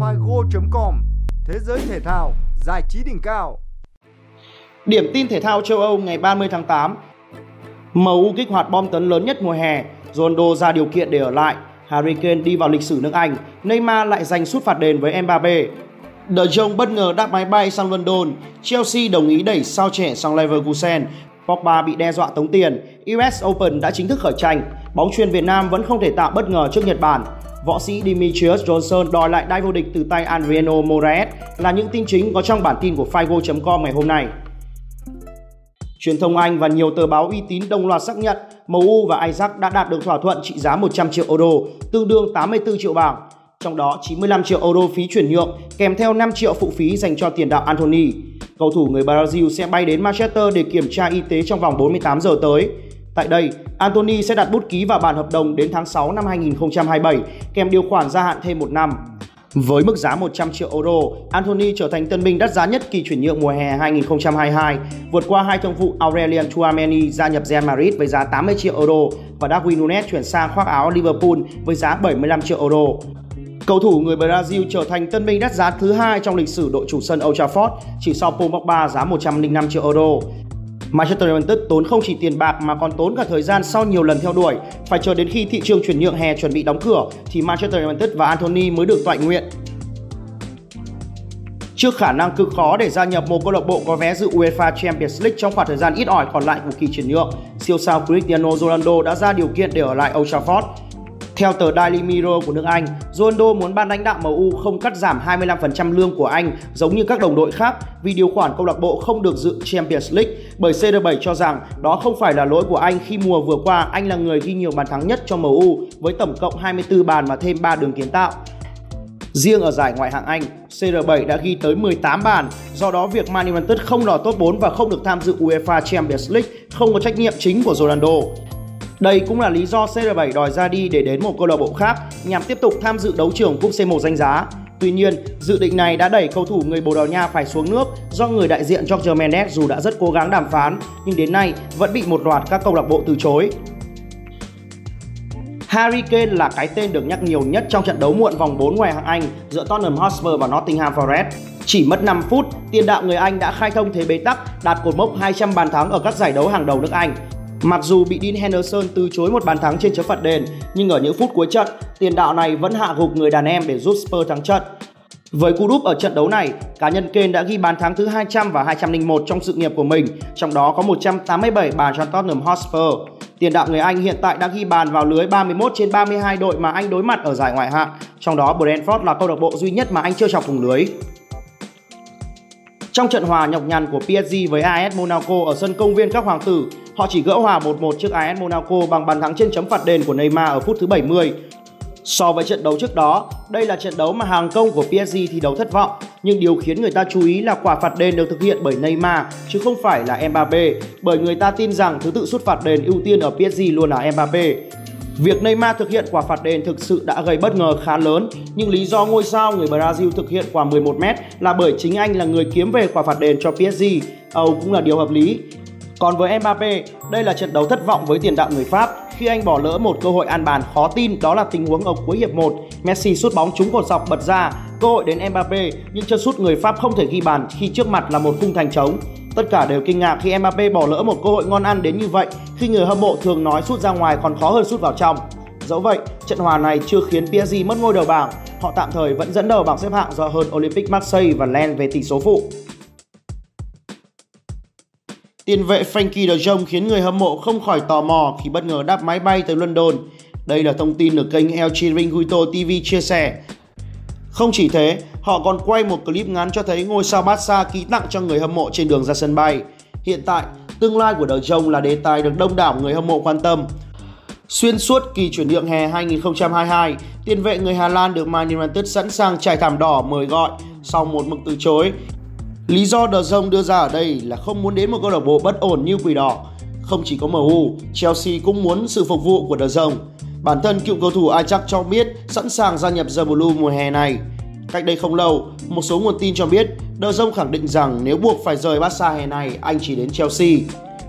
figo.com Thế giới thể thao, giải trí đỉnh cao. Điểm tin thể thao châu Âu ngày 30 tháng 8 MU kích hoạt bom tấn lớn nhất mùa hè. Ronaldo ra điều kiện để ở lại. Harry Kane đi vào lịch sử nước Anh. Neymar lại giành sút phạt đền với Mbappe De Jong bất ngờ đáp máy bay sang London. Chelsea đồng ý đẩy sao trẻ sang Leverkusen. Pogba bị đe dọa tống tiền. US Open đã chính thức khởi tranh. Bóng chuyền Việt Nam vẫn không thể tạo bất ngờ trước Nhật Bản. Võ sĩ Demetrius Johnson đòi lại đai vô địch từ tay Adriano Moraes là những tin chính có trong bản tin của Figo.com ngày hôm nay. Truyền thông Anh và nhiều tờ báo uy tín đồng loạt xác nhận MU và Isaac đã đạt được thỏa thuận trị giá 100 triệu euro, tương đương 84 triệu bảng. Trong đó 95 triệu euro phí chuyển nhượng kèm theo 5 triệu phụ phí dành cho tiền đạo Anthony. Cầu thủ người Brazil sẽ bay đến Manchester để kiểm tra y tế trong vòng 48 giờ tới. Tại đây, Anthony sẽ đặt bút ký vào bản hợp đồng đến tháng 6 năm 2027 kèm điều khoản gia hạn thêm một năm. Với mức giá 100 triệu euro, Anthony trở thành tân binh đắt giá nhất kỳ chuyển nhượng mùa hè 2022, vượt qua hai thương vụ Aurelien Tchouameni gia nhập Real Madrid với giá 80 triệu euro và Darwin Nunes chuyển sang khoác áo Liverpool với giá 75 triệu euro. Cầu thủ người Brazil trở thành tân binh đắt giá thứ hai trong lịch sử đội chủ sân Old Trafford, chỉ sau Paul Pogba giá 105 triệu euro. Manchester United tốn không chỉ tiền bạc mà còn tốn cả thời gian sau nhiều lần theo đuổi. Phải chờ đến khi thị trường chuyển nhượng hè chuẩn bị đóng cửa thì Manchester United và Anthony mới được toại nguyện. Trước khả năng cực khó để gia nhập một câu lạc bộ có vé dự UEFA Champions League trong khoảng thời gian ít ỏi còn lại của kỳ chuyển nhượng, siêu sao Cristiano Ronaldo đã ra điều kiện để ở lại Old Trafford. Theo tờ Daily Mirror của nước Anh, Ronaldo muốn ban lãnh đạo MU không cắt giảm 25% lương của anh giống như các đồng đội khác vì điều khoản câu lạc bộ không được dự Champions League bởi CR7 cho rằng đó không phải là lỗi của anh khi mùa vừa qua anh là người ghi nhiều bàn thắng nhất cho MU với tổng cộng 24 bàn và thêm 3 đường kiến tạo. Riêng ở giải ngoại hạng Anh, CR7 đã ghi tới 18 bàn, do đó việc Man United không lọt top 4 và không được tham dự UEFA Champions League không có trách nhiệm chính của Ronaldo. Đây cũng là lý do CR7 đòi ra đi để đến một câu lạc bộ khác nhằm tiếp tục tham dự đấu trường cúp C1 danh giá. Tuy nhiên, dự định này đã đẩy cầu thủ người Bồ Đào Nha phải xuống nước do người đại diện Jorge Mendes dù đã rất cố gắng đàm phán nhưng đến nay vẫn bị một loạt các câu lạc bộ từ chối. Harry Kane là cái tên được nhắc nhiều nhất trong trận đấu muộn vòng 4 ngoài hạng Anh giữa Tottenham Hotspur và Nottingham Forest. Chỉ mất 5 phút, tiền đạo người Anh đã khai thông thế bế tắc, đạt cột mốc 200 bàn thắng ở các giải đấu hàng đầu nước Anh. Mặc dù bị Dean Henderson từ chối một bàn thắng trên chấm phạt đền, nhưng ở những phút cuối trận, tiền đạo này vẫn hạ gục người đàn em để giúp Spurs thắng trận. Với cú đúp ở trận đấu này, cá nhân Kane đã ghi bàn thắng thứ 200 và 201 trong sự nghiệp của mình, trong đó có 187 bàn cho Tottenham Hotspur. Tiền đạo người Anh hiện tại đã ghi bàn vào lưới 31 trên 32 đội mà anh đối mặt ở giải ngoại hạng, trong đó Brentford là câu lạc bộ duy nhất mà anh chưa chọc thủng lưới. Trong trận hòa nhọc nhằn của PSG với AS Monaco ở sân công viên các hoàng tử, họ chỉ gỡ hòa 1-1 trước AS Monaco bằng bàn thắng trên chấm phạt đền của Neymar ở phút thứ 70. So với trận đấu trước đó, đây là trận đấu mà hàng công của PSG thi đấu thất vọng, nhưng điều khiến người ta chú ý là quả phạt đền được thực hiện bởi Neymar chứ không phải là Mbappe, bởi người ta tin rằng thứ tự sút phạt đền ưu tiên ở PSG luôn là Mbappe. Việc Neymar thực hiện quả phạt đền thực sự đã gây bất ngờ khá lớn, nhưng lý do ngôi sao người Brazil thực hiện quả 11m là bởi chính anh là người kiếm về quả phạt đền cho PSG. Âu cũng là điều hợp lý. Còn với Mbappe, đây là trận đấu thất vọng với tiền đạo người Pháp khi anh bỏ lỡ một cơ hội ăn bàn khó tin đó là tình huống ở cuối hiệp 1. Messi sút bóng trúng cột dọc bật ra, cơ hội đến Mbappe nhưng chân sút người Pháp không thể ghi bàn khi trước mặt là một khung thành trống. Tất cả đều kinh ngạc khi Mbappe bỏ lỡ một cơ hội ngon ăn đến như vậy khi người hâm mộ thường nói sút ra ngoài còn khó hơn sút vào trong. Dẫu vậy, trận hòa này chưa khiến PSG mất ngôi đầu bảng, họ tạm thời vẫn dẫn đầu bảng xếp hạng do hơn Olympic Marseille và Lens về tỷ số phụ. Tiền vệ Frankie de Jong khiến người hâm mộ không khỏi tò mò khi bất ngờ đáp máy bay tới London. Đây là thông tin được kênh El Chiringuito TV chia sẻ. Không chỉ thế, họ còn quay một clip ngắn cho thấy ngôi sao Barca ký tặng cho người hâm mộ trên đường ra sân bay. Hiện tại, tương lai của De Jong là đề tài được đông đảo người hâm mộ quan tâm. Xuyên suốt kỳ chuyển nhượng hè 2022, tiền vệ người Hà Lan được Man United sẵn sàng trải thảm đỏ mời gọi sau một mực từ chối Lý do De Jong đưa ra ở đây là không muốn đến một câu lạc bộ bất ổn như Quỷ Đỏ. Không chỉ có MU, Chelsea cũng muốn sự phục vụ của De Jong. Bản thân cựu cầu thủ Ajax cho biết sẵn sàng gia nhập The Blue mùa hè này. Cách đây không lâu, một số nguồn tin cho biết De Jong khẳng định rằng nếu buộc phải rời Barca hè này, anh chỉ đến Chelsea.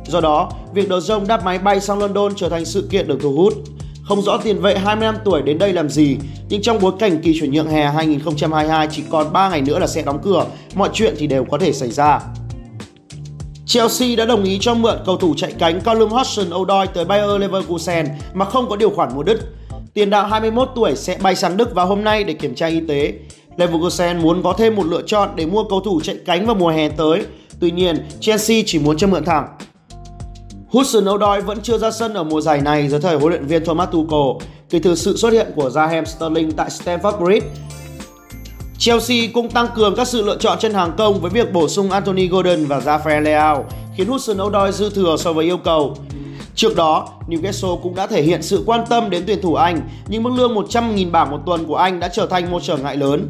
Do đó, việc De Jong đáp máy bay sang London trở thành sự kiện được thu hút. Không rõ tiền vệ 25 tuổi đến đây làm gì, nhưng trong bối cảnh kỳ chuyển nhượng hè 2022 chỉ còn 3 ngày nữa là sẽ đóng cửa, mọi chuyện thì đều có thể xảy ra. Chelsea đã đồng ý cho mượn cầu thủ chạy cánh Callum Hudson-Odoi tới Bayer Leverkusen mà không có điều khoản mua đứt. Tiền đạo 21 tuổi sẽ bay sang Đức vào hôm nay để kiểm tra y tế. Leverkusen muốn có thêm một lựa chọn để mua cầu thủ chạy cánh vào mùa hè tới. Tuy nhiên, Chelsea chỉ muốn cho mượn thẳng. Hudson Odoi vẫn chưa ra sân ở mùa giải này dưới thời huấn luyện viên Thomas Tuchel kể từ sự xuất hiện của Raheem Sterling tại Stamford Bridge. Chelsea cũng tăng cường các sự lựa chọn trên hàng công với việc bổ sung Anthony Gordon và Rafael Leao, khiến Hudson Odoi dư thừa so với yêu cầu. Trước đó, Newcastle cũng đã thể hiện sự quan tâm đến tuyển thủ Anh, nhưng mức lương 100.000 bảng một tuần của anh đã trở thành một trở ngại lớn.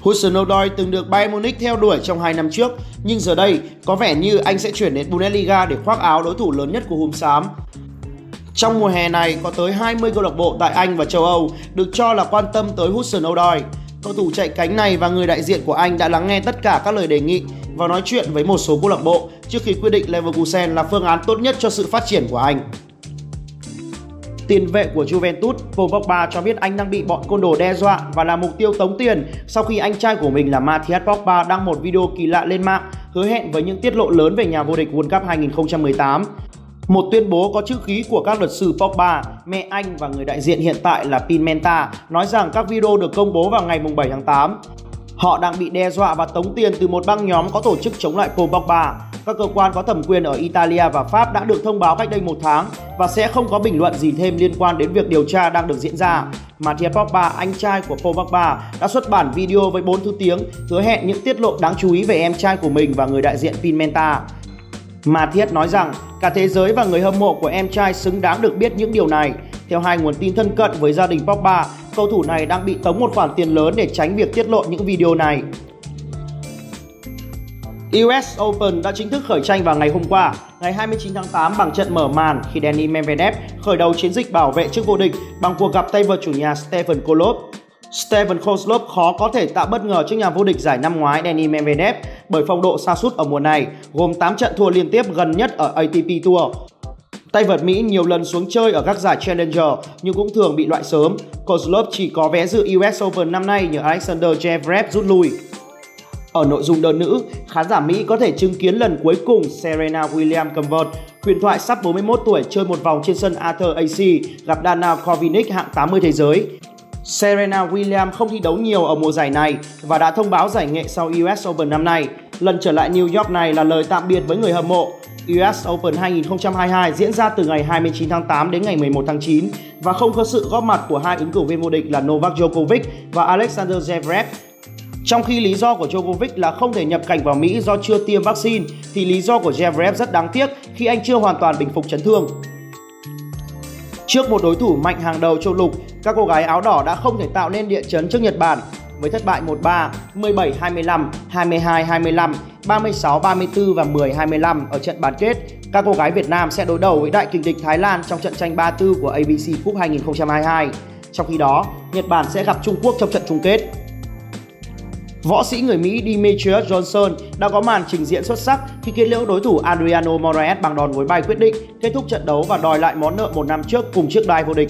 Hudson Odoi từng được Bayern Munich theo đuổi trong 2 năm trước, nhưng giờ đây có vẻ như anh sẽ chuyển đến Bundesliga để khoác áo đối thủ lớn nhất của Hùm Xám. Trong mùa hè này có tới 20 câu lạc bộ tại Anh và châu Âu được cho là quan tâm tới Hudson Odoi. Cầu thủ chạy cánh này và người đại diện của anh đã lắng nghe tất cả các lời đề nghị và nói chuyện với một số câu lạc bộ trước khi quyết định Leverkusen là phương án tốt nhất cho sự phát triển của anh. Tiền vệ của Juventus, Paul Pogba cho biết anh đang bị bọn côn đồ đe dọa và là mục tiêu tống tiền sau khi anh trai của mình là Matthias Pogba đăng một video kỳ lạ lên mạng hứa hẹn với những tiết lộ lớn về nhà vô địch World Cup 2018. Một tuyên bố có chữ ký của các luật sư Pogba, mẹ anh và người đại diện hiện tại là Pinmenta nói rằng các video được công bố vào ngày 7 tháng 8. Họ đang bị đe dọa và tống tiền từ một băng nhóm có tổ chức chống lại Paul Pogba. Các cơ quan có thẩm quyền ở Italia và Pháp đã được thông báo cách đây một tháng và sẽ không có bình luận gì thêm liên quan đến việc điều tra đang được diễn ra. Mathias Pogba, anh trai của Paul Pogba, đã xuất bản video với 4 thứ tiếng hứa hẹn những tiết lộ đáng chú ý về em trai của mình và người đại diện Pimenta. Mathias nói rằng cả thế giới và người hâm mộ của em trai xứng đáng được biết những điều này. Theo hai nguồn tin thân cận với gia đình Pogba, cầu thủ này đang bị tống một khoản tiền lớn để tránh việc tiết lộ những video này. US Open đã chính thức khởi tranh vào ngày hôm qua, ngày 29 tháng 8 bằng trận mở màn khi Danny Medvedev khởi đầu chiến dịch bảo vệ chức vô địch bằng cuộc gặp tay vợt chủ nhà Stephen Kolov. Stephen Kozlov khó có thể tạo bất ngờ trước nhà vô địch giải năm ngoái Danny Medvedev bởi phong độ sa sút ở mùa này, gồm 8 trận thua liên tiếp gần nhất ở ATP Tour. Tay vợt Mỹ nhiều lần xuống chơi ở các giải Challenger nhưng cũng thường bị loại sớm. Kozlov chỉ có vé dự US Open năm nay nhờ Alexander Zverev rút lui. Ở nội dung đơn nữ, khán giả Mỹ có thể chứng kiến lần cuối cùng Serena Williams cầm vợt. Huyền thoại sắp 41 tuổi chơi một vòng trên sân Arthur AC gặp Dana Kovinic hạng 80 thế giới. Serena Williams không thi đấu nhiều ở mùa giải này và đã thông báo giải nghệ sau US Open năm nay. Lần trở lại New York này là lời tạm biệt với người hâm mộ. US Open 2022 diễn ra từ ngày 29 tháng 8 đến ngày 11 tháng 9 và không có sự góp mặt của hai ứng cử viên vô địch là Novak Djokovic và Alexander Zverev. Trong khi lý do của Djokovic là không thể nhập cảnh vào Mỹ do chưa tiêm vaccine, thì lý do của Zverev rất đáng tiếc khi anh chưa hoàn toàn bình phục chấn thương. Trước một đối thủ mạnh hàng đầu châu lục, các cô gái áo đỏ đã không thể tạo nên địa chấn trước Nhật Bản với thất bại 1-3, 17-25, 22-25, 36-34 và 10-25 ở trận bán kết. Các cô gái Việt Nam sẽ đối đầu với đại kình địch Thái Lan trong trận tranh 34 của ABC Cup 2022. Trong khi đó, Nhật Bản sẽ gặp Trung Quốc trong trận chung kết. Võ sĩ người Mỹ Demetrius Johnson đã có màn trình diễn xuất sắc khi kiến liễu đối thủ Adriano Moraes bằng đòn gối bay quyết định, kết thúc trận đấu và đòi lại món nợ một năm trước cùng chiếc đai vô địch.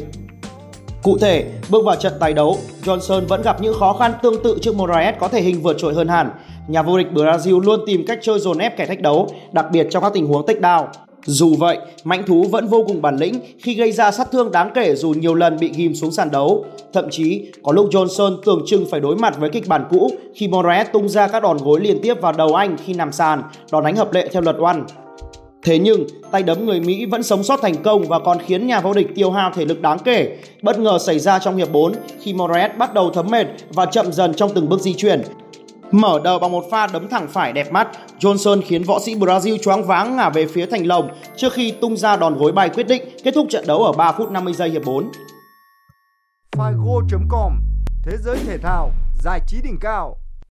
Cụ thể, bước vào trận tái đấu, Johnson vẫn gặp những khó khăn tương tự trước Moraes có thể hình vượt trội hơn hẳn. Nhà vô địch Brazil luôn tìm cách chơi dồn ép kẻ thách đấu, đặc biệt trong các tình huống tích đao. Dù vậy, Mạnh Thú vẫn vô cùng bản lĩnh khi gây ra sát thương đáng kể dù nhiều lần bị ghim xuống sàn đấu. Thậm chí, có lúc Johnson tưởng chừng phải đối mặt với kịch bản cũ khi Moraes tung ra các đòn gối liên tiếp vào đầu anh khi nằm sàn, đòn đánh hợp lệ theo luật oan. Thế nhưng, tay đấm người Mỹ vẫn sống sót thành công và còn khiến nhà vô địch tiêu hao thể lực đáng kể. Bất ngờ xảy ra trong hiệp 4 khi Moraes bắt đầu thấm mệt và chậm dần trong từng bước di chuyển. Mở đầu bằng một pha đấm thẳng phải đẹp mắt, Johnson khiến võ sĩ Brazil choáng váng ngả về phía thành lồng trước khi tung ra đòn gối bay quyết định kết thúc trận đấu ở 3 phút 50 giây hiệp 4. Figo.com Thế giới thể thao, giải trí đỉnh cao